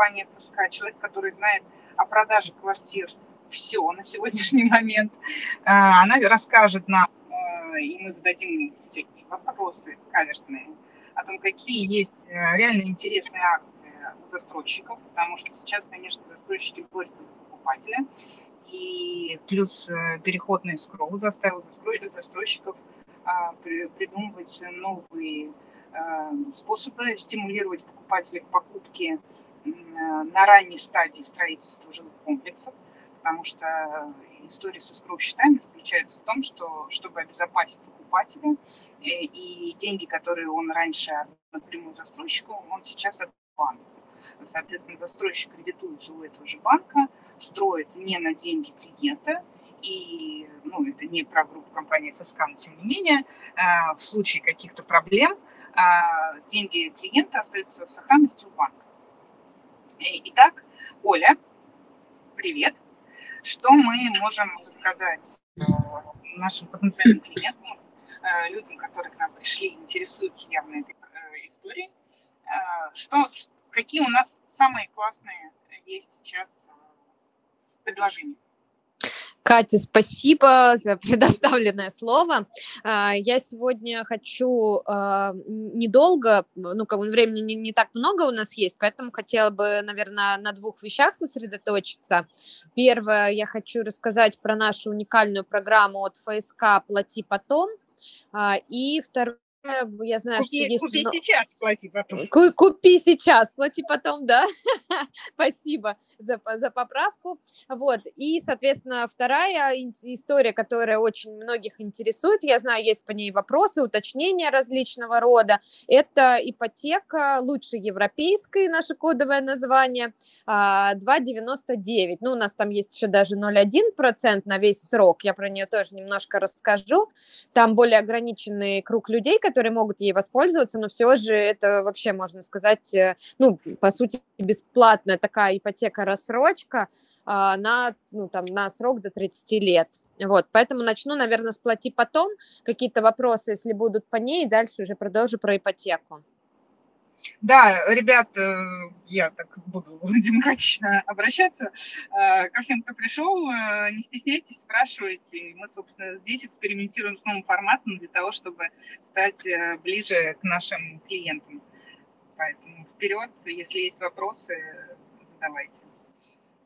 компании ФСК, человек, который знает о продаже квартир. Все на сегодняшний момент. А, она расскажет нам, э, и мы зададим всякие вопросы каверзные о том, какие есть э, реально интересные акции у застройщиков, потому что сейчас, конечно, застройщики борются за покупателя, и плюс э, переход на эскроу заставил застройщиков а, придумывать новые способы стимулировать покупателей к покупке на ранней стадии строительства жилых комплексов потому что история со счетами заключается в том, что чтобы обезопасить покупателя э, и деньги, которые он раньше напрямую застройщику, он сейчас от банка. Соответственно, застройщик кредитуется у этого же банка, строит не на деньги клиента, и ну, это не про группу компании ФСК, но тем не менее, э, в случае каких-то проблем э, деньги клиента остаются в сохранности у банка. Итак, Оля, привет. Что мы можем сказать э, нашим потенциальным клиентам, э, людям, которые к нам пришли, интересуются явно этой э, историей, что, какие у нас самые классные есть сейчас предложения? Катя, спасибо за предоставленное слово. А, я сегодня хочу а, недолго, ну, как бы времени не, так много у нас есть, поэтому хотела бы, наверное, на двух вещах сосредоточиться. Первое, я хочу рассказать про нашу уникальную программу от ФСК «Плати потом», а, и второе, я знаю, купи, что есть... Купи сейчас, плати потом. Купи сейчас, плати потом, да. Спасибо за, за поправку. Вот. И, соответственно, вторая история, которая очень многих интересует, я знаю, есть по ней вопросы, уточнения различного рода, это ипотека лучше европейской, наше кодовое название, 2,99. А, ну, у нас там есть еще даже 0,1% на весь срок, я про нее тоже немножко расскажу. Там более ограниченный круг людей, которые могут ей воспользоваться, но все же это вообще, можно сказать, э, ну, по сути, бесплатная такая ипотека-рассрочка а, на, ну, там, на срок до 30 лет. Вот, поэтому начну, наверное, с плати потом. Какие-то вопросы, если будут по ней, дальше уже продолжу про ипотеку. Да, ребят, э, я так буду демократично обращаться. Э, ко всем, кто пришел, э, не стесняйтесь, спрашивайте. Мы, собственно, здесь экспериментируем с новым форматом для того, чтобы стать ближе к нашим клиентам. Поэтому вперед, если есть вопросы, задавайте.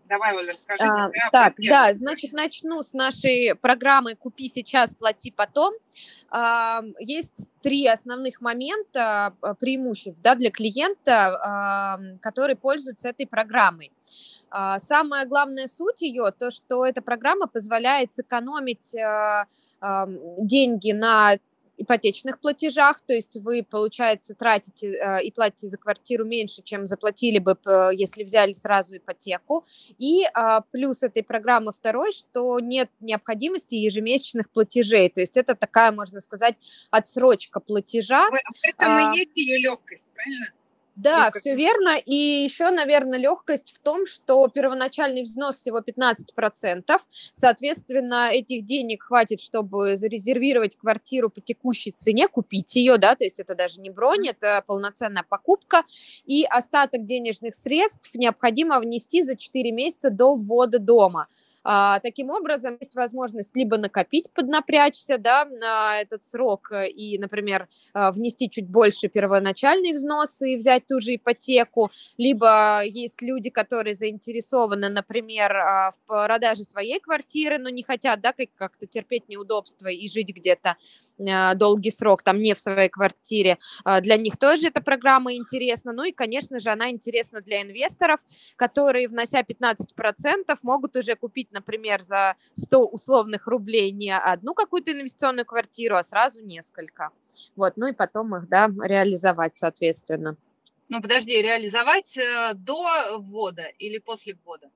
Давай, Оля, расскажи. А, так, да, значит, начну с нашей программы «Купи сейчас, плати потом». А, есть три основных момента а, преимуществ да, для клиента, а, который пользуется этой программой. А, самая главная суть ее, то, что эта программа позволяет сэкономить а, а, деньги на ипотечных платежах, то есть вы, получается, тратите э, и платите за квартиру меньше, чем заплатили бы, если взяли сразу ипотеку. И э, плюс этой программы второй, что нет необходимости ежемесячных платежей, то есть это такая, можно сказать, отсрочка платежа. В этом и а, есть ее легкость, правильно? Да, все верно. И еще, наверное, легкость в том, что первоначальный взнос всего 15%. Соответственно, этих денег хватит, чтобы зарезервировать квартиру по текущей цене, купить ее, да, то есть это даже не бронь, это полноценная покупка. И остаток денежных средств необходимо внести за 4 месяца до ввода дома. А, таким образом, есть возможность либо накопить, поднапрячься да, на этот срок э, и, например, а, внести чуть больше первоначальный взнос и взять ту же ипотеку, либо есть люди, которые заинтересованы, например, а, в продаже своей квартиры, но не хотят да, как-то терпеть неудобства и жить где-то долгий срок, там не в своей квартире. Для них тоже эта программа интересна. Ну и, конечно же, она интересна для инвесторов, которые, внося 15%, могут уже купить например, за 100 условных рублей не одну какую-то инвестиционную квартиру, а сразу несколько. Вот, ну и потом их, да, реализовать, соответственно. Ну, подожди, реализовать э, до ввода или после ввода?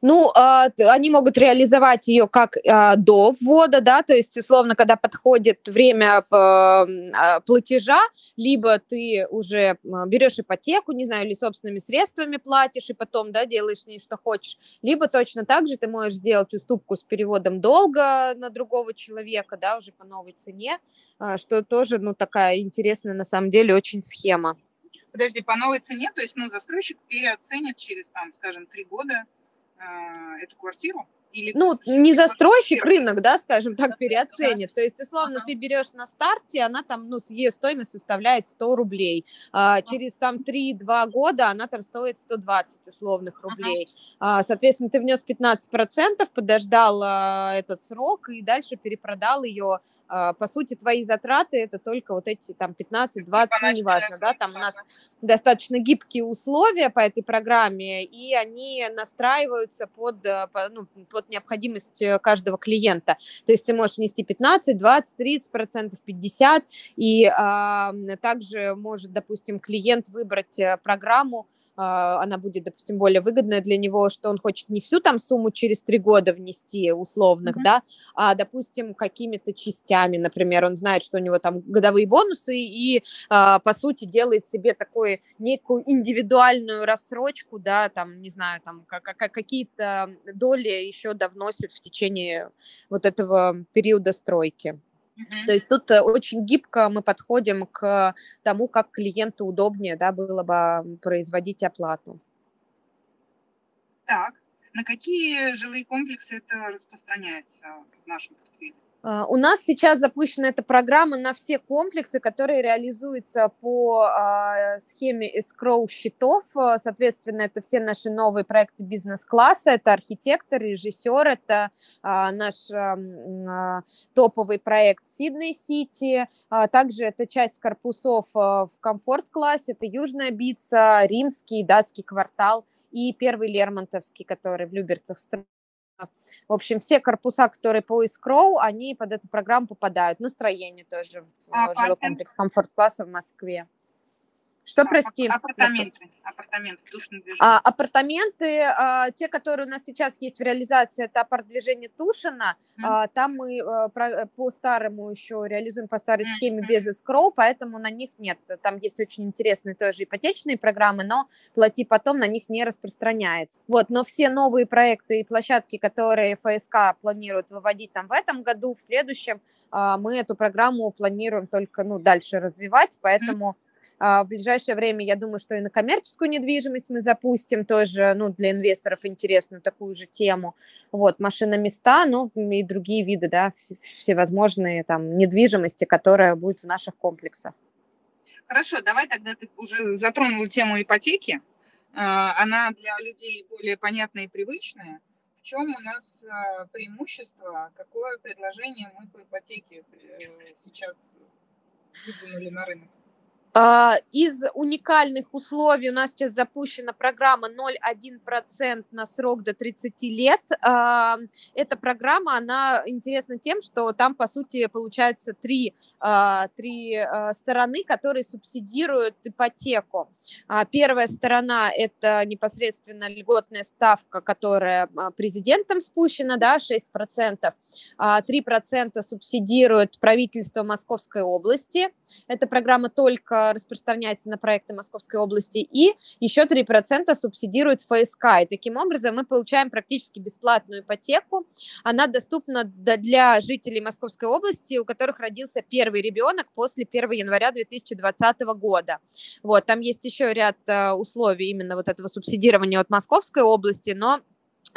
Ну, а, они могут реализовать ее как а, до ввода, да, то есть, условно, когда подходит время а, платежа, либо ты уже берешь ипотеку, не знаю, или собственными средствами платишь, и потом, да, делаешь с ней что хочешь, либо точно так же ты можешь сделать уступку с переводом долга на другого человека, да, уже по новой цене, что тоже, ну, такая интересная, на самом деле, очень схема. Подожди, по новой цене, то есть, ну, застройщик переоценит через, там, скажем, три года эту квартиру? Или ну, не застройщик, рынок, да, скажем так, переоценит. То есть, условно, ты берешь на старте, она там, ну, ее стоимость составляет 100 рублей. А, через там 3-2 года она там стоит 120 условных рублей. А, соответственно, ты внес 15%, подождал а, этот срок и дальше перепродал ее. А, по сути, твои затраты это только вот эти там 15-20, ну, неважно, да, там у нас достаточно гибкие условия по этой программе, и они настраиваются под, э, ну, под необходимость э, каждого клиента. То есть ты можешь внести 15, 20, 30 процентов, 50, и а, также может, допустим, клиент выбрать э, программу, а, она будет, допустим, более выгодная для него, что он хочет не всю там сумму через три года внести условных, mm-hmm. да, а, допустим, какими-то частями, например, он знает, что у него там годовые бонусы и, а, по сути, делает себе такую некую индивидуальную рассрочку, да, там, не знаю, там, какие-то доли еще довносит в течение вот этого периода стройки. То есть тут э, очень гибко мы подходим к тому, как клиенту удобнее да, было бы производить оплату. Так, на какие жилые комплексы это распространяется в нашем портфеле? А, у нас сейчас запущена эта программа на все комплексы, которые реализуются по а, схеме escrow счетов. А, соответственно, это все наши новые проекты бизнес-класса, это архитектор, режиссер, это наш топовый проект Сидней Сити, также это часть корпусов в комфорт-классе, это Южная Бица, Римский, Датский квартал и первый Лермонтовский, который в Люберцах строится в общем, все корпуса, которые по Искроу, они под эту программу попадают. Настроение тоже в а, жилой комплекс комфорт-класса в Москве. Что, прости? Апартаменты, апартаменты, движение. А, апартаменты, а, те, которые у нас сейчас есть в реализации, это апарт-движение Тушина. Mm-hmm. А, там мы а, про, по старому еще реализуем по старой mm-hmm. схеме без эскроу, поэтому на них нет. Там есть очень интересные тоже ипотечные программы, но плати потом на них не распространяется. Вот, но все новые проекты и площадки, которые ФСК планирует выводить там в этом году, в следующем, а, мы эту программу планируем только ну, дальше развивать, поэтому mm-hmm в ближайшее время, я думаю, что и на коммерческую недвижимость мы запустим тоже, ну, для инвесторов интересную такую же тему. Вот, машина места, ну, и другие виды, да, всевозможные там недвижимости, которая будет в наших комплексах. Хорошо, давай тогда ты уже затронула тему ипотеки. А, она для людей более понятная и привычная. В чем у нас а, преимущество, какое предложение мы по ипотеке э, сейчас выдвинули на рынок? А, из уникальных условий у нас сейчас запущена программа 0,1% на срок до 30 лет. А, эта программа, она интересна тем, что там, по сути, получается три, а, три стороны, которые субсидируют ипотеку. Первая сторона – это непосредственно льготная ставка, которая президентом спущена, да, 6%. 3% субсидирует правительство Московской области. Эта программа только распространяется на проекты Московской области, и еще 3% субсидирует ФСК. И таким образом мы получаем практически бесплатную ипотеку. Она доступна для жителей Московской области, у которых родился первый ребенок после 1 января 2020 года. Вот, там есть еще ряд э, условий именно вот этого субсидирования от Московской области, но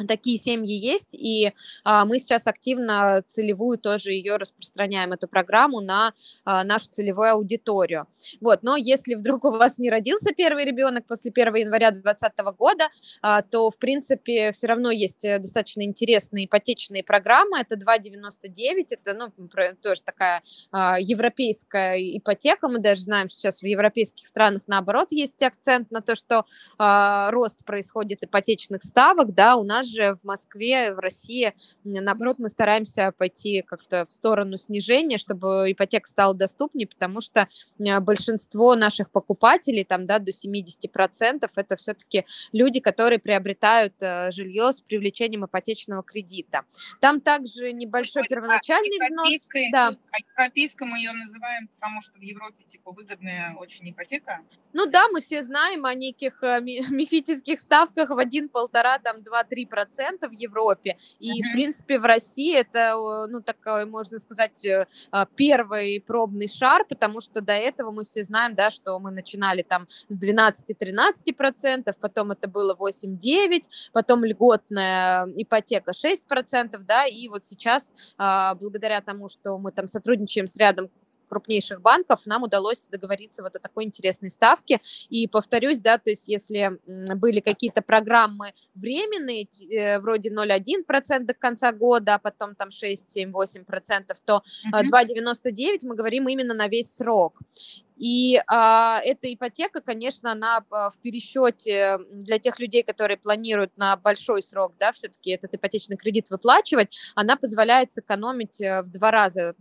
такие семьи есть, и а, мы сейчас активно целевую тоже ее распространяем, эту программу на а, нашу целевую аудиторию. Вот, но если вдруг у вас не родился первый ребенок после 1 января 2020 года, а, то, в принципе, все равно есть э, достаточно интересные ипотечные программы, это 2,99, это, ну, тоже такая а, европейская ипотека, мы даже знаем, что сейчас в европейских странах, наоборот, есть акцент на то, что а, рост происходит ипотечных ставок, да, у нас нас же в Москве, в России, наоборот, мы стараемся пойти как-то в сторону снижения, чтобы ипотека стала доступнее, потому что э, большинство наших покупателей, там, да, до 70%, это все-таки люди, которые приобретают э, жилье с привлечением ипотечного кредита. Там также небольшой первоначальный взнос. Э, да. Европейская мы ее называем, потому что в Европе, типа, выгодная очень ипотека. Ну да, мы все знаем о неких мифических ставках в 1, полтора, там, 2, 3 3% в Европе. И, mm-hmm. в принципе, в России это, ну, такой, можно сказать, э, а, первый пробный шар, потому что до этого мы все знаем, да, что мы начинали там с 12-13%, потом это было 8-9%, потом льготная ипотека 6%, да, и вот сейчас, а, благодаря тому, что мы там сотрудничаем с рядом крупнейших банков, нам удалось договориться вот о такой интересной ставке. И повторюсь, да, то есть если были какие-то программы временные, э, вроде 0,1% до конца года, а потом там 6, 7, 8%, то mm-hmm. 2,99 мы говорим именно на весь срок. И а, эта ипотека, конечно, она а, в пересчете для тех людей, которые планируют на большой срок, да, все-таки этот ипотечный кредит выплачивать, она позволяет сэкономить э, в два раза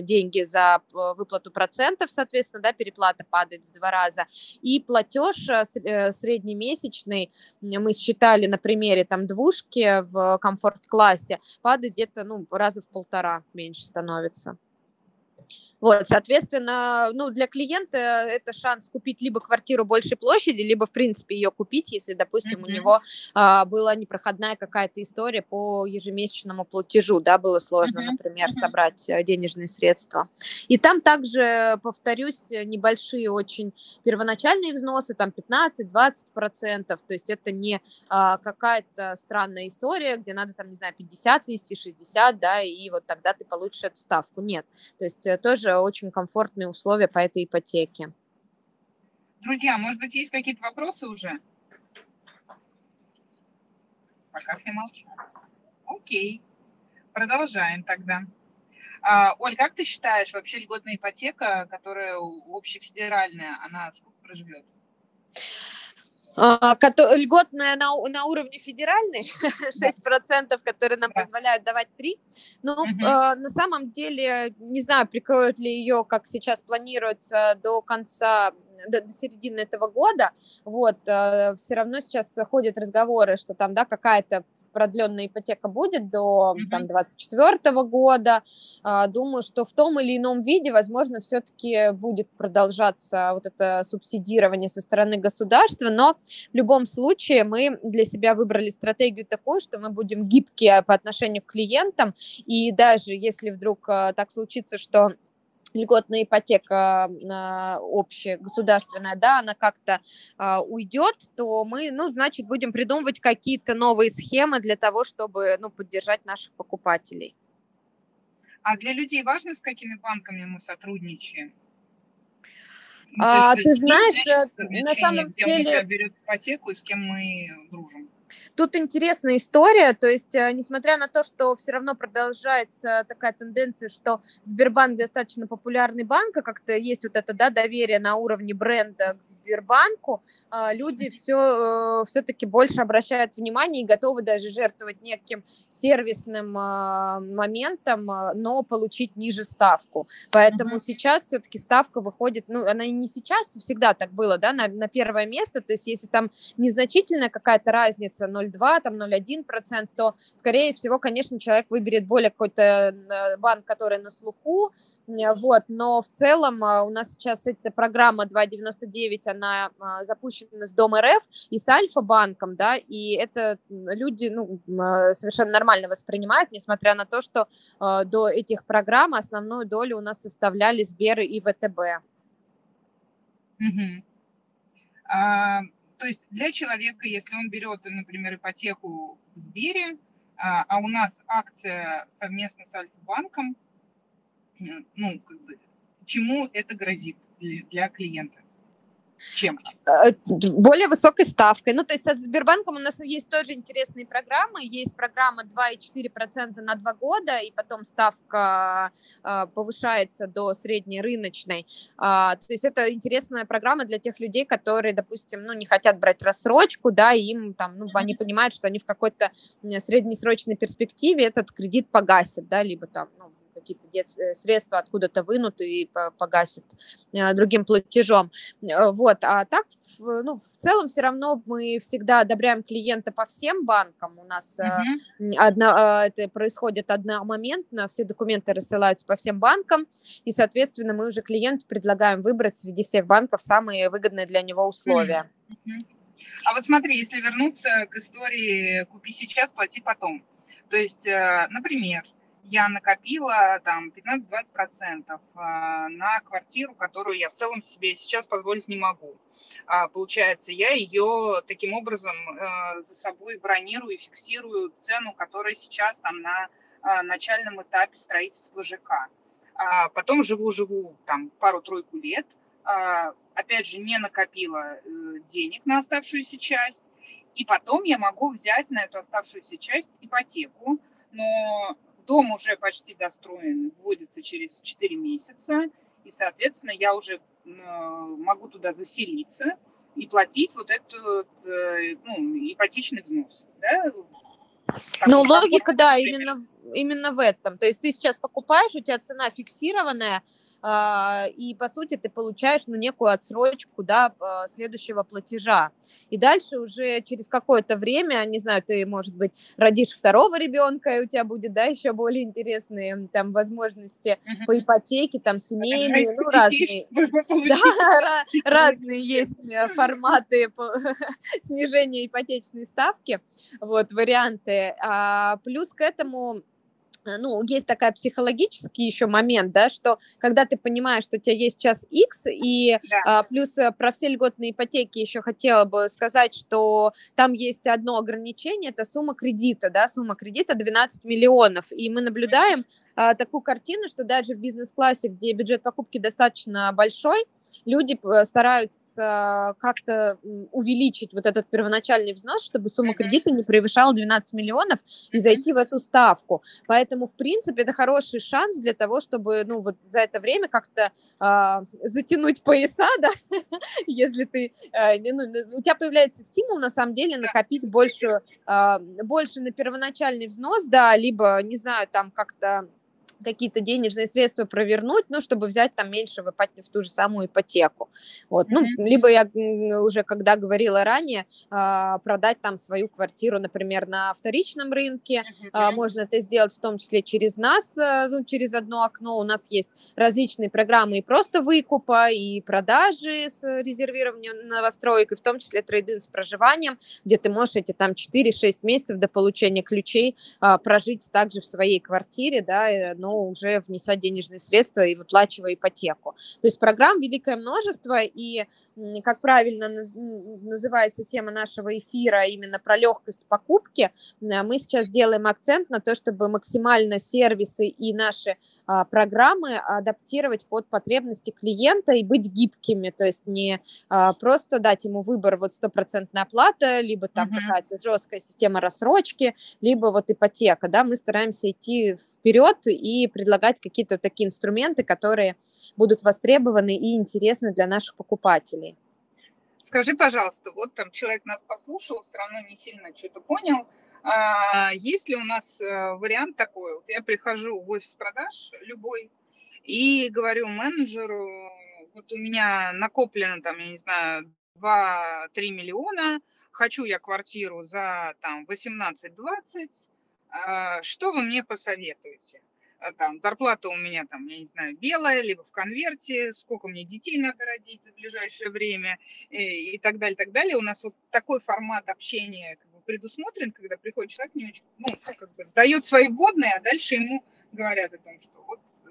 деньги за выплату процентов, соответственно, да, переплата падает в два раза, и платеж э, э, среднемесячный, мы считали на примере там двушки в комфорт-классе, падает где-то, ну, раза в полтора меньше становится. Вот, соответственно, ну, для клиента это шанс купить либо квартиру большей площади, либо, в принципе, ее купить, если, допустим, mm-hmm. у него а, была непроходная какая-то история по ежемесячному платежу, да, было сложно, mm-hmm. например, mm-hmm. собрать э, денежные средства. И там также, повторюсь, небольшие очень первоначальные взносы, там 15-20%, то есть это не а, какая-то странная история, где надо, там, не знаю, 50 внести, 60, да, и вот тогда ты получишь эту ставку. Нет, то есть э, тоже очень комфортные условия по этой ипотеке. Друзья, может быть, есть какие-то вопросы уже? Пока все молчат. Окей, продолжаем тогда. А, Оль, как ты считаешь, вообще льготная ипотека, которая общефедеральная, она сколько проживет? А, льготная на, на уровне федеральной, 6%, которые нам позволяют давать 3. Но угу. э, на самом деле, не знаю, прикроют ли ее, как сейчас планируется, до конца до, до середины этого года, вот, э, все равно сейчас ходят разговоры, что там, да, какая-то продленная ипотека будет до mm-hmm. там, 24 года. А, думаю, что в том или ином виде, возможно, все-таки будет продолжаться вот это субсидирование со стороны государства, но в любом случае мы для себя выбрали стратегию такую, что мы будем гибкие по отношению к клиентам, и даже если вдруг а, так случится, что льготная ипотека э, общая, государственная, да, она как-то э, уйдет, то мы, ну, значит, будем придумывать какие-то новые схемы для того, чтобы, ну, поддержать наших покупателей. А для людей важно, с какими банками мы сотрудничаем? Ну, а, есть, ты знаешь, на самом деле... берет ипотеку и с кем мы дружим? Тут интересная история, то есть, э, несмотря на то, что все равно продолжается такая тенденция, что Сбербанк достаточно популярный банк, а как-то есть вот это да, доверие на уровне бренда к Сбербанку, а, люди все, э, все-таки больше обращают внимание и готовы даже жертвовать неким сервисным а, моментом, а, но получить ниже ставку. Поэтому mm-hmm. сейчас все-таки ставка выходит, ну, она и не сейчас, всегда так было, да, на, на первое место, то есть если там незначительная какая-то разница, 0,2, там 0,1%, то, скорее всего, конечно, человек выберет более какой-то э, банк, который на слуху, вот, но в целом у нас сейчас эта программа 2.99, она запущена с Дом РФ и с Альфа-банком, да, и это люди ну, совершенно нормально воспринимают, несмотря на то, что э, до этих программ основную долю у нас составляли Сберы и ВТБ. Угу. А, то есть для человека, если он берет, например, ипотеку в Сбере, а, а у нас акция совместно с Альфа-банком, ну, как бы, чему это грозит для, для клиента? Чем? Э, более высокой ставкой. Ну, то есть со Сбербанком у нас есть тоже интересные программы. Есть программа 2,4% на 2 года, и потом ставка э, повышается до средней рыночной. А, то есть это интересная программа для тех людей, которые, допустим, ну, не хотят брать рассрочку, да, и им там, ну, они понимают, что они в какой-то среднесрочной перспективе этот кредит погасят, да, либо там, ну, какие-то э, средства откуда-то вынут и погасит э, другим платежом. Э, вот. А так, ну, в целом все равно мы всегда одобряем клиента по всем банкам. У нас uh-huh. одно, это происходит одномоментно, все документы рассылаются по всем банкам, и, соответственно, мы уже клиенту предлагаем выбрать среди всех банков самые выгодные для него условия. Uh-huh. А вот смотри, если вернуться к истории «купи сейчас, плати потом». То есть, например, я накопила там 15-20% а, на квартиру, которую я в целом себе сейчас позволить не могу. А, получается, я ее таким образом э, за собой бронирую и фиксирую цену, которая сейчас там на а, начальном этапе строительства ЖК. Потом живу-живу там пару-тройку лет, опять же, не накопила э, денег на оставшуюся часть, и потом я могу взять на эту оставшуюся часть ипотеку, но Дом уже почти достроен, вводится через 4 месяца, и, соответственно, я уже могу туда заселиться и платить вот этот э, ну, ипотечный взнос. Да? Ну, логика, да, именно, именно в этом. То есть ты сейчас покупаешь, у тебя цена фиксированная, и, по сути, ты получаешь, ну, некую отсрочку, да, следующего платежа. И дальше уже через какое-то время, не знаю, ты, может быть, родишь второго ребенка, и у тебя будет, да, еще более интересные там возможности uh-huh. по ипотеке, там, семейные, ну, разные. Да, разные есть э, форматы снижения ипотечной ставки, вот, варианты. А, плюс к этому ну, есть такая психологический еще момент, да, что когда ты понимаешь, что у тебя есть час X, и да. а, плюс э, про все льготные ипотеки еще хотела бы сказать, что там есть одно ограничение, это сумма кредита, да, сумма кредита 12 миллионов, и мы наблюдаем а, такую картину, что даже в бизнес-классе, где бюджет покупки достаточно большой, люди стараются как-то увеличить вот этот первоначальный взнос, чтобы сумма кредита не превышала 12 миллионов и зайти в эту ставку. Поэтому, в принципе, это хороший шанс для того, чтобы, ну, вот за это время как-то э, затянуть пояса, да, если ты, э, ну, у тебя появляется стимул, на самом деле, накопить больше, э, больше на первоначальный взнос, да, либо, не знаю, там как-то какие-то денежные средства провернуть, ну, чтобы взять там меньше в, в ту же самую ипотеку. Вот. Mm-hmm. Ну, либо я уже, когда говорила ранее, а, продать там свою квартиру, например, на вторичном рынке. Mm-hmm. Можно это сделать в том числе через нас, э, ну, через одно окно. У нас есть различные программы и просто выкупа, и продажи с резервированием новостроек, и в том числе трейдинг с проживанием, где ты можешь эти там 4-6 месяцев до получения ключей а, прожить также в своей квартире, да, э, но уже внеся денежные средства и выплачивая ипотеку. То есть программ великое множество, и, как правильно называется тема нашего эфира, именно про легкость покупки, мы сейчас делаем акцент на то, чтобы максимально сервисы и наши а, программы адаптировать под потребности клиента и быть гибкими, то есть не а, просто дать ему выбор вот стопроцентная оплата, либо там mm-hmm. какая-то жесткая система рассрочки, либо вот ипотека, да, мы стараемся идти вперед и предлагать какие-то такие инструменты, которые будут востребованы и интересны для наших покупателей. Скажи, пожалуйста, вот там человек нас послушал, все равно не сильно что-то понял, а, есть ли у нас э, вариант такой? Вот я прихожу в офис продаж любой и говорю менеджеру, вот у меня накоплено там, я не знаю, 2-3 миллиона, хочу я квартиру за там 18-20, а, что вы мне посоветуете? А, там зарплата у меня там, я не знаю, белая, либо в конверте, сколько мне детей надо родить в ближайшее время и, э, и так далее, так далее. У нас вот такой формат общения предусмотрен, когда приходит человек, не очень, ну, как бы дает свои вводные, а дальше ему говорят о том, что вот э,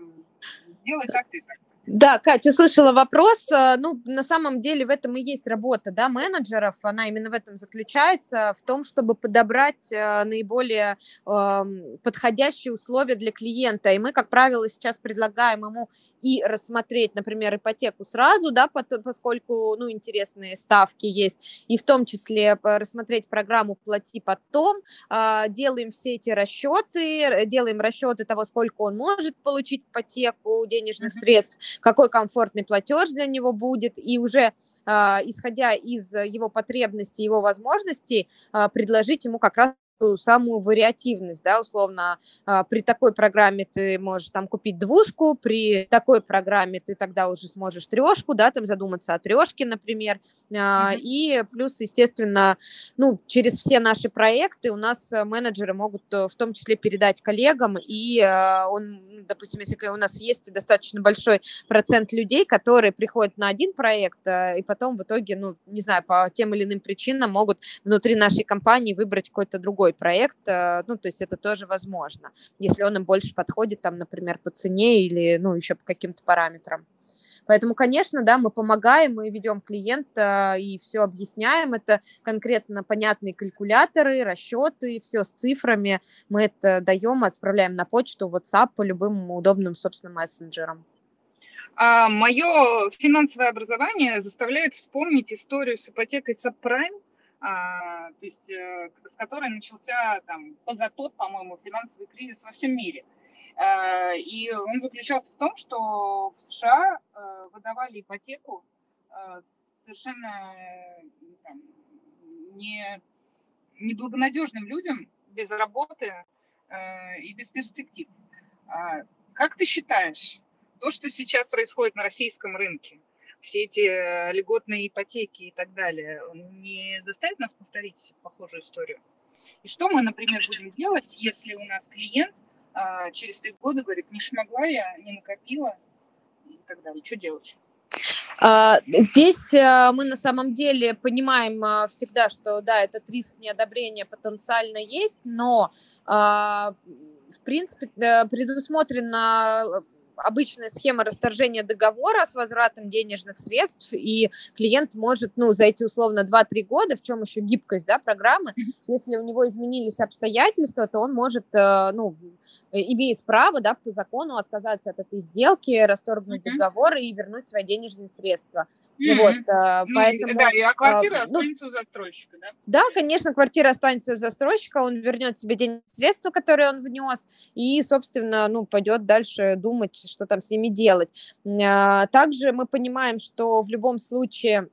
сделай так и так. Да, Катя, услышала вопрос. Э, ну, на самом деле в этом и есть работа, да, менеджеров. Она именно в этом заключается, в том, чтобы подобрать э, наиболее э, подходящие условия для клиента. И мы, как правило, сейчас предлагаем ему и рассмотреть, например, ипотеку сразу, да, поскольку, ну, интересные ставки есть, и в том числе рассмотреть программу «Плати потом», э, делаем все эти расчеты, делаем расчеты того, сколько он может получить ипотеку, денежных mm-hmm. средств, какой комфортный платеж для него будет, и уже а, исходя из его потребностей, его возможностей, а, предложить ему как раз самую вариативность, да, условно, а, при такой программе ты можешь там купить двушку, при такой программе ты тогда уже сможешь трешку, да, там задуматься о трешке, например, mm-hmm. и плюс, естественно, ну, через все наши проекты у нас э, менеджеры могут э, в том числе передать коллегам, и э, он, ну, допустим, если у нас есть достаточно большой процент людей, которые приходят на один проект, и потом в итоге, ну, не знаю, по тем или иным причинам могут внутри нашей компании выбрать какой-то другой проект, ну, то есть это тоже возможно, если он им больше подходит, там, например, по цене или, ну, еще по каким-то параметрам. Поэтому, конечно, да, мы помогаем, мы ведем клиента и все объясняем. Это конкретно понятные калькуляторы, расчеты, все с цифрами. Мы это даем, отправляем на почту, WhatsApp по любым удобным, собственно, мессенджерам. А мое финансовое образование заставляет вспомнить историю с ипотекой Subprime, а, то есть, э, с которой начался там позатот, по-моему, финансовый кризис во всем мире. Э, и он заключался в том, что в США э, выдавали ипотеку совершенно там, не, неблагонадежным людям без работы и без перспектив. А как ты считаешь, то, что сейчас происходит на российском рынке, все эти льготные ипотеки и так далее, не заставит нас повторить похожую историю? И что мы, например, будем делать, если у нас клиент а через три года говорит, не смогла я, не накопила и так далее. Что делать? А, здесь э, мы на самом деле понимаем э, всегда, что да, этот риск неодобрения потенциально есть, но а, в принципе э, предусмотрено обычная схема расторжения договора с возвратом денежных средств, и клиент может, ну, за эти условно 2-3 года, в чем еще гибкость, да, программы, если у него изменились обстоятельства, то он может, э, ну, э, имеет право, да, по закону отказаться от этой сделки, расторгнуть договор и вернуть свои денежные средства. Mm-hmm. Вот, а, ну, поэтому, да, и а квартира а, останется ну, у застройщика, да? Да, конечно, квартира останется у застройщика, он вернет себе денежные средства, которые он внес, и, собственно, ну, пойдет дальше думать, что там с ними делать. А, также мы понимаем, что в любом случае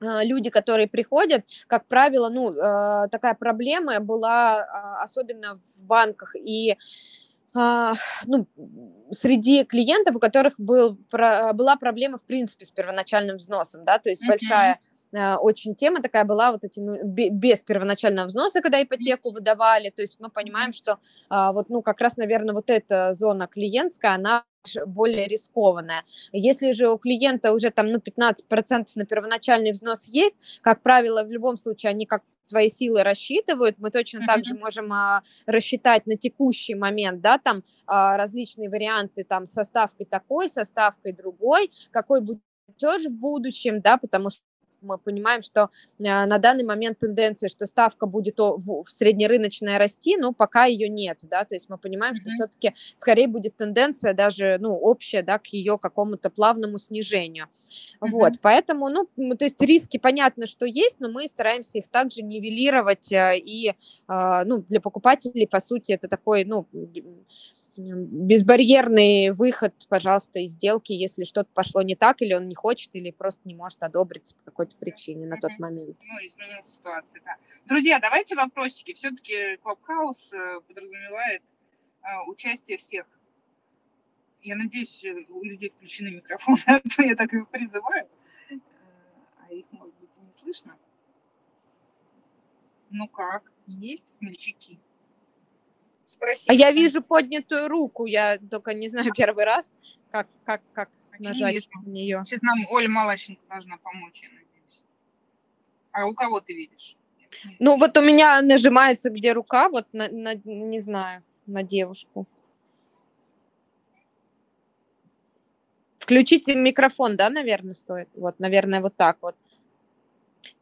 люди, которые приходят, как правило, ну, такая проблема была особенно в банках и а, ну, среди клиентов, у которых был, про, была проблема, в принципе, с первоначальным взносом, да, то есть mm-hmm. большая а, очень тема такая была, вот эти, ну, без первоначального взноса, когда ипотеку выдавали, то есть мы понимаем, что а, вот, ну, как раз, наверное, вот эта зона клиентская, она более рискованная. Если же у клиента уже там, ну, 15% на первоначальный взнос есть, как правило, в любом случае они как свои силы рассчитывают, мы точно mm-hmm. так же можем а, рассчитать на текущий момент, да, там а, различные варианты, там, составкой такой, составкой другой, какой будет платеж в будущем, да, потому что мы понимаем, что а, на данный момент тенденция, что ставка будет в среднерыночная расти, но пока ее нет, да, то есть мы понимаем, что mm-hmm. все-таки скорее будет тенденция даже, ну, общая, да, к ее какому-то плавному снижению. Mm-hmm. Вот, поэтому, ну, то есть риски понятно, что есть, но мы стараемся их также нивелировать а, и, а, ну, для покупателей, по сути, это такой, ну, безбарьерный выход, пожалуйста, из сделки, если что-то пошло не так, или он не хочет, или просто не может одобрить по какой-то причине на тот момент. Ну, изменилась ситуация, да. Друзья, давайте вопросики. Все-таки Клабхаус э, подразумевает а, участие всех. Я надеюсь, э, у людей включены микрофоны, а то я так их призываю, э, а их, может быть, и не слышно. Ну как, есть смельчаки? Спросить. А я вижу поднятую руку, я только не знаю первый раз, как, как, как нажать на нее. Сейчас нам Оля Малащенко должна помочь, я надеюсь. А у кого ты видишь? Ну, вот у меня нажимается, где рука, вот, на, на, не знаю, на девушку. Включите микрофон, да, наверное, стоит? Вот, наверное, вот так вот.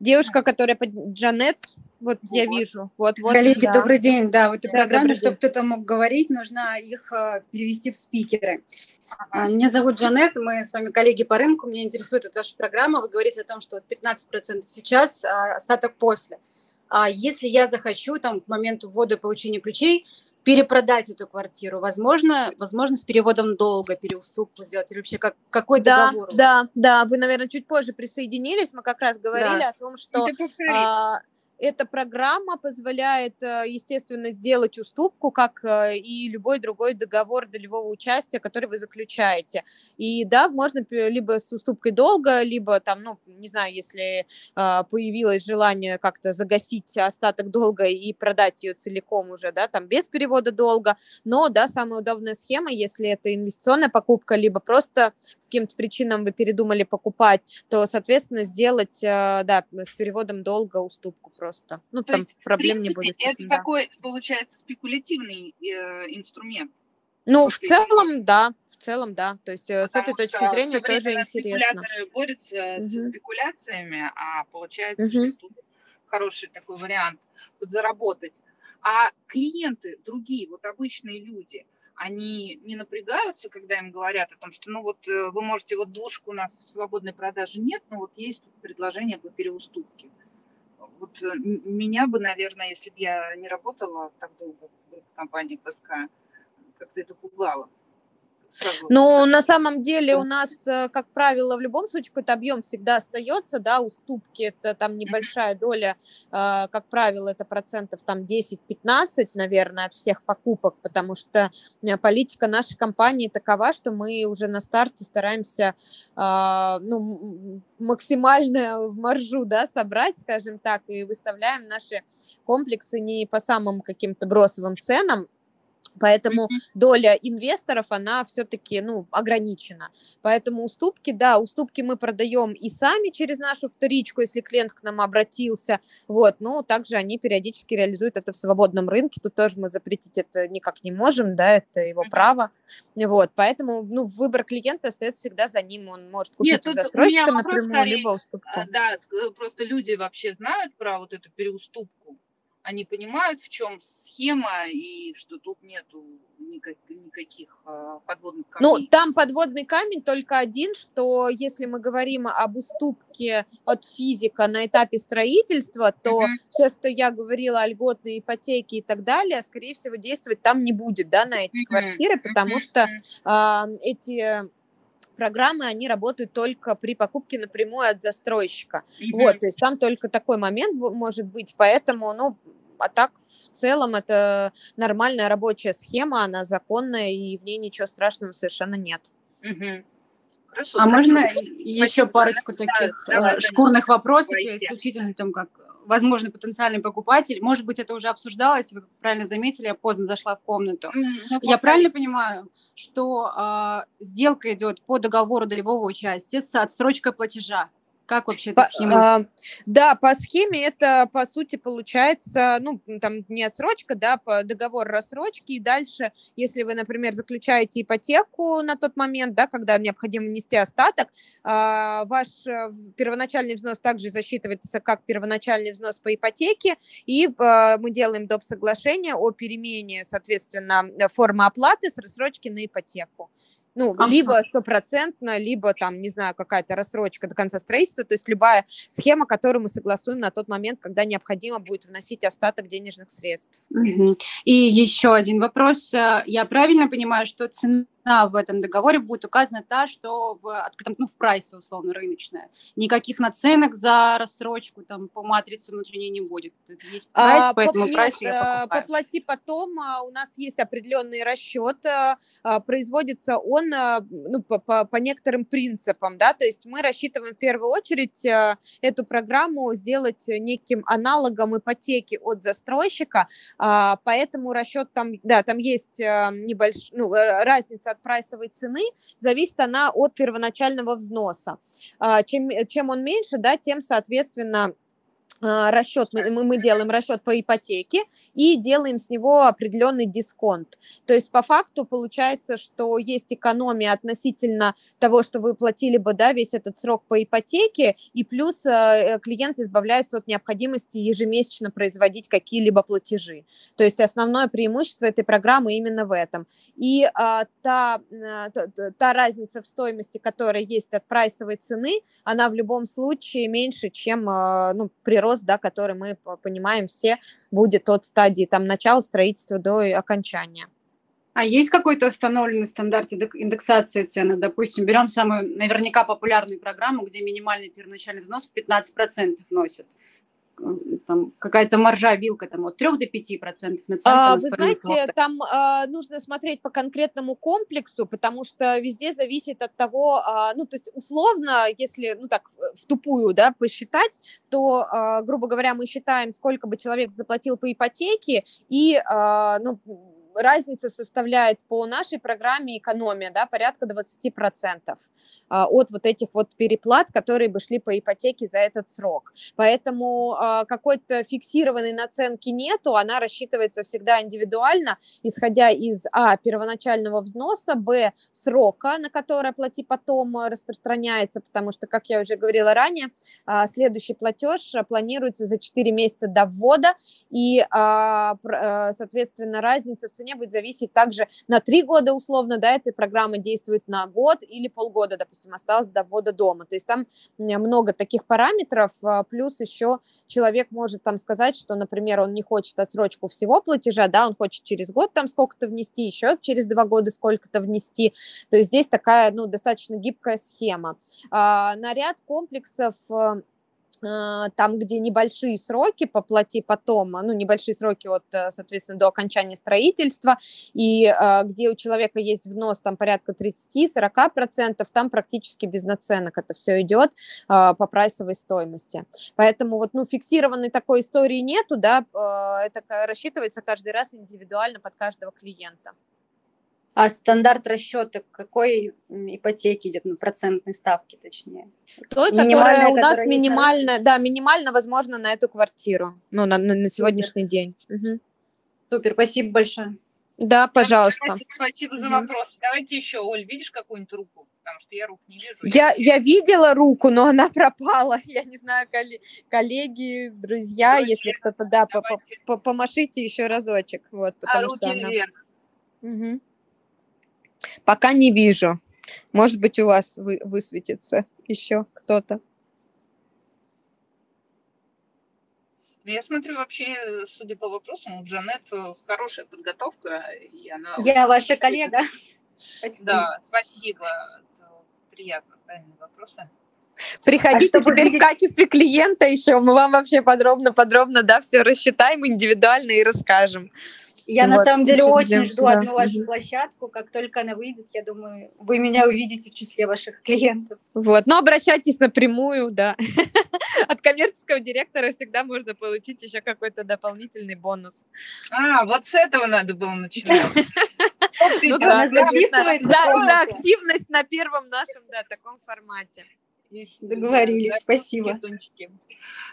Девушка, которая под Джанет, вот, вот. я вижу. Вот, вот, Коллеги, да. добрый день. Да, в этой да, программе, чтобы кто-то мог говорить, нужно их э, перевести в спикеры. Ага. Меня зовут Джанет, мы с вами коллеги по рынку. Меня интересует эта ваша программа. Вы говорите о том, что 15% сейчас, а остаток после. А если я захочу там в момент ввода и получения ключей перепродать эту квартиру, возможно, возможно с переводом долга, переуступку сделать или вообще как, какой да, договор? Да, да, вы, наверное, чуть позже присоединились, мы как раз говорили да. о том, что эта программа позволяет, э, естественно, сделать уступку, как э, и любой другой договор долевого участия, который вы заключаете. И да, можно либо с уступкой долга, либо там, ну, не знаю, если а, появилось желание как-то загасить остаток долга и продать ее целиком уже, да, там без перевода долга. Но, да, самая удобная схема, если это инвестиционная покупка, либо просто каким-то причинам вы передумали покупать, то, соответственно, сделать, э, да, с переводом долга уступку просто. Ну, то там есть, проблем принципе, не будет. Это да. такой, получается, спекулятивный э, инструмент. Ну, в целом, да, в целом, да. То есть Потому с этой точки зрения тоже интересно. борются угу. со спекуляциями, а получается, угу. что тут хороший такой вариант подзаработать. А клиенты другие, вот обычные люди – они не напрягаются, когда им говорят о том, что ну вот э, вы можете, вот двушку у нас в свободной продаже нет, но вот есть предложение по переуступке. Вот э, меня бы, наверное, если бы я не работала так долго в компании ПСК, как-то это пугало. Ну, на самом деле у нас, э, как правило, в любом случае какой-то объем всегда остается, да, уступки, это там небольшая доля, э, как правило, это процентов там 10-15, наверное, от всех покупок, потому что э, политика нашей компании такова, что мы уже на старте стараемся, ну, максимально в маржу, да, собрать, скажем так, и выставляем наши комплексы не по самым каким-то бросовым ценам, Поэтому mm-hmm. доля инвесторов, она все-таки, ну, ограничена. Поэтому уступки, да, уступки мы продаем и сами через нашу вторичку, если клиент к нам обратился, вот, но также они периодически реализуют это в свободном рынке, тут тоже мы запретить это никак не можем, да, это его mm-hmm. право, вот, поэтому, ну, выбор клиента остается всегда за ним, он может купить Нет, у застройщика напрямую, скорее, либо уступку. А, да, э, просто люди вообще знают про вот эту переуступку, они понимают, в чем схема и что тут нету никак, никаких а, подводных камней. Ну, там подводный камень только один, что если мы говорим об уступке от физика на этапе строительства, то uh-huh. все, что я говорила о льготной ипотеке и так далее, скорее всего, действовать там не будет, да, на эти uh-huh. квартиры, потому uh-huh. что э, эти программы, они работают только при покупке напрямую от застройщика. Mm-hmm. Вот, то есть там только такой момент может быть, поэтому, ну, а так в целом это нормальная рабочая схема, она законная, и в ней ничего страшного совершенно нет. Угу. Хорошо, а можно еще парочку таких да, э, шкурных вопросов, исключительно там как возможный потенциальный покупатель. Может быть, это уже обсуждалось, вы правильно заметили, я поздно зашла в комнату. Mm, я правильно понимаю, что э, сделка идет по договору долевого участия с отсрочкой платежа? Как вообще эта схема? А, да, по схеме это, по сути, получается, ну, там не отсрочка, да, по договор рассрочки, и дальше, если вы, например, заключаете ипотеку на тот момент, да, когда необходимо нести остаток, а, ваш э, первоначальный взнос также засчитывается как первоначальный взнос по ипотеке, и а, мы делаем доп. соглашение о перемене, соответственно, формы оплаты с рассрочки на ипотеку. Ну, ага. либо стопроцентно, либо там, не знаю, какая-то рассрочка до конца строительства, то есть любая схема, которую мы согласуем на тот момент, когда необходимо будет вносить остаток денежных средств. Угу. И еще один вопрос. Я правильно понимаю, что цена в этом договоре будет указана та, что в открытом, ну, в прайсе условно рыночная. Никаких наценок за рассрочку там по матрице внутренней не будет. Это есть а, прайс, а, поэтому по, прайс нет, я покупаю. Поплати потом, а, у нас есть определенный расчет, а, производится он ну, по, по, по некоторым принципам, да, то есть мы рассчитываем в первую очередь эту программу сделать неким аналогом ипотеки от застройщика, поэтому расчет там, да, там есть небольшая ну, разница от прайсовой цены, зависит она от первоначального взноса. А, чем, чем он меньше, да, тем, соответственно, расчет, мы, мы делаем расчет по ипотеке и делаем с него определенный дисконт. То есть по факту получается, что есть экономия относительно того, что вы платили бы да, весь этот срок по ипотеке, и плюс э, клиент избавляется от необходимости ежемесячно производить какие-либо платежи. То есть основное преимущество этой программы именно в этом. И а, та, а, та, та разница в стоимости, которая есть от прайсовой цены, она в любом случае меньше, чем а, ну, прирост рост, да, который мы понимаем все, будет от стадии там начала строительства до окончания. А есть какой-то установленный стандарт индексации цены? Допустим, берем самую наверняка популярную программу, где минимальный первоначальный взнос в 15% вносит. Там какая-то маржа, вилка там от 3 до 5 процентов наценка а, Вы знаете, там а, нужно смотреть по конкретному комплексу, потому что везде зависит от того, а, ну, то есть условно, если, ну, так, в тупую, да, посчитать, то, а, грубо говоря, мы считаем, сколько бы человек заплатил по ипотеке, и, а, ну, разница составляет по нашей программе экономия, да, порядка 20% а, от вот этих вот переплат, которые бы шли по ипотеке за этот срок. Поэтому а, какой-то фиксированной наценки нету, она рассчитывается всегда индивидуально, исходя из а. первоначального взноса, б. срока, на который плати потом распространяется, потому что, как я уже говорила ранее, а, следующий платеж планируется за 4 месяца до ввода, и, соответственно, разница в цене будет зависеть также на 3 года условно, да, эта программа действует на год или полгода, допустим, осталось до ввода дома. То есть там много таких параметров, а, плюс еще человек может там сказать, что, например, он не хочет отсрочку всего платежа, да, он хочет через год там сколько-то внести, еще через два года сколько-то внести. То есть здесь такая, ну, достаточно гибкая схема. А, на ряд комплексов а, там, где небольшие сроки поплати потом, а, ну, небольшие сроки от, э, соответственно, до окончания строительства, и а, где у человека есть взнос там порядка 30-40%, там практически без наценок это все идет по прайсовой стоимости. Поэтому вот, ну, фиксированной такой истории нету, да, это рассчитывается каждый раз индивидуально под каждого клиента. А стандарт расчета какой ипотеки идет, ну, процентной ставки, точнее? Той, которая у нас минимально, да, минимально возможно на эту квартиру, ну, на, на, на сегодняшний Супер. день. Угу. Супер, спасибо большое. Да, пожалуйста. Спасибо за вопрос. Давайте еще, Оль, видишь какую-нибудь руку? Потому что я рук не вижу. Я, я видела руку, но она пропала. Я не знаю, коллеги, друзья, Друзья, если кто-то, да, по -по помашите еще разочек. Вот, потому а руки что она... вверх. Угу. Пока не вижу. Может быть, у вас вы, высветится еще кто-то. Ну, я смотрю, вообще, судя по вопросам, у Джанет хорошая подготовка. И она... Я ваша коллега. Да, спасибо. приятно, правильные вопросы. Приходите а теперь видеть... в качестве клиента еще, мы вам вообще подробно-подробно, да, все рассчитаем индивидуально и расскажем. Я вот, на самом деле очень жду да. одну вашу площадку. Как только она выйдет, я думаю, вы меня увидите в числе ваших клиентов. Вот, но обращайтесь напрямую, да. От коммерческого директора всегда можно получить еще какой-то дополнительный бонус. А, вот с этого надо было начинать. Ну да, за активность на первом нашем, да, таком формате. Договорились, спасибо.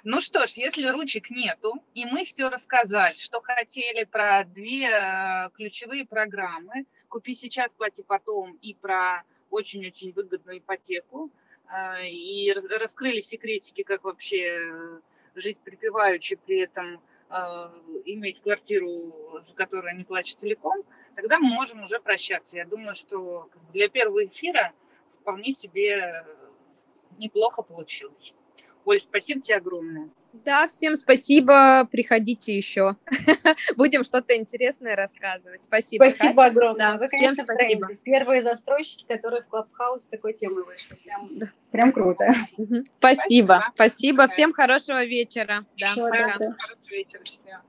Ну что ж, если ручек нету, и мы все рассказали, что хотели про две э, ключевые программы, купи сейчас, плати потом, и про очень-очень выгодную ипотеку, э, и раскрыли секретики, как вообще э, жить припеваючи, при этом иметь квартиру, за которую не платишь целиком, тогда мы можем уже прощаться. Я думаю, что для первого эфира вполне себе неплохо получилось. Оль, спасибо тебе огромное. Да, всем спасибо. Приходите еще. Будем что-то интересное рассказывать. Спасибо. Спасибо Катя. огромное. Да, Вы, всем спасибо. Первые застройщики, которые в Клабхаус такой темы вышли. Прям, да. прям круто. Спасибо. Спасибо. Всем хорошего вечера. Да, Хорошего вечера.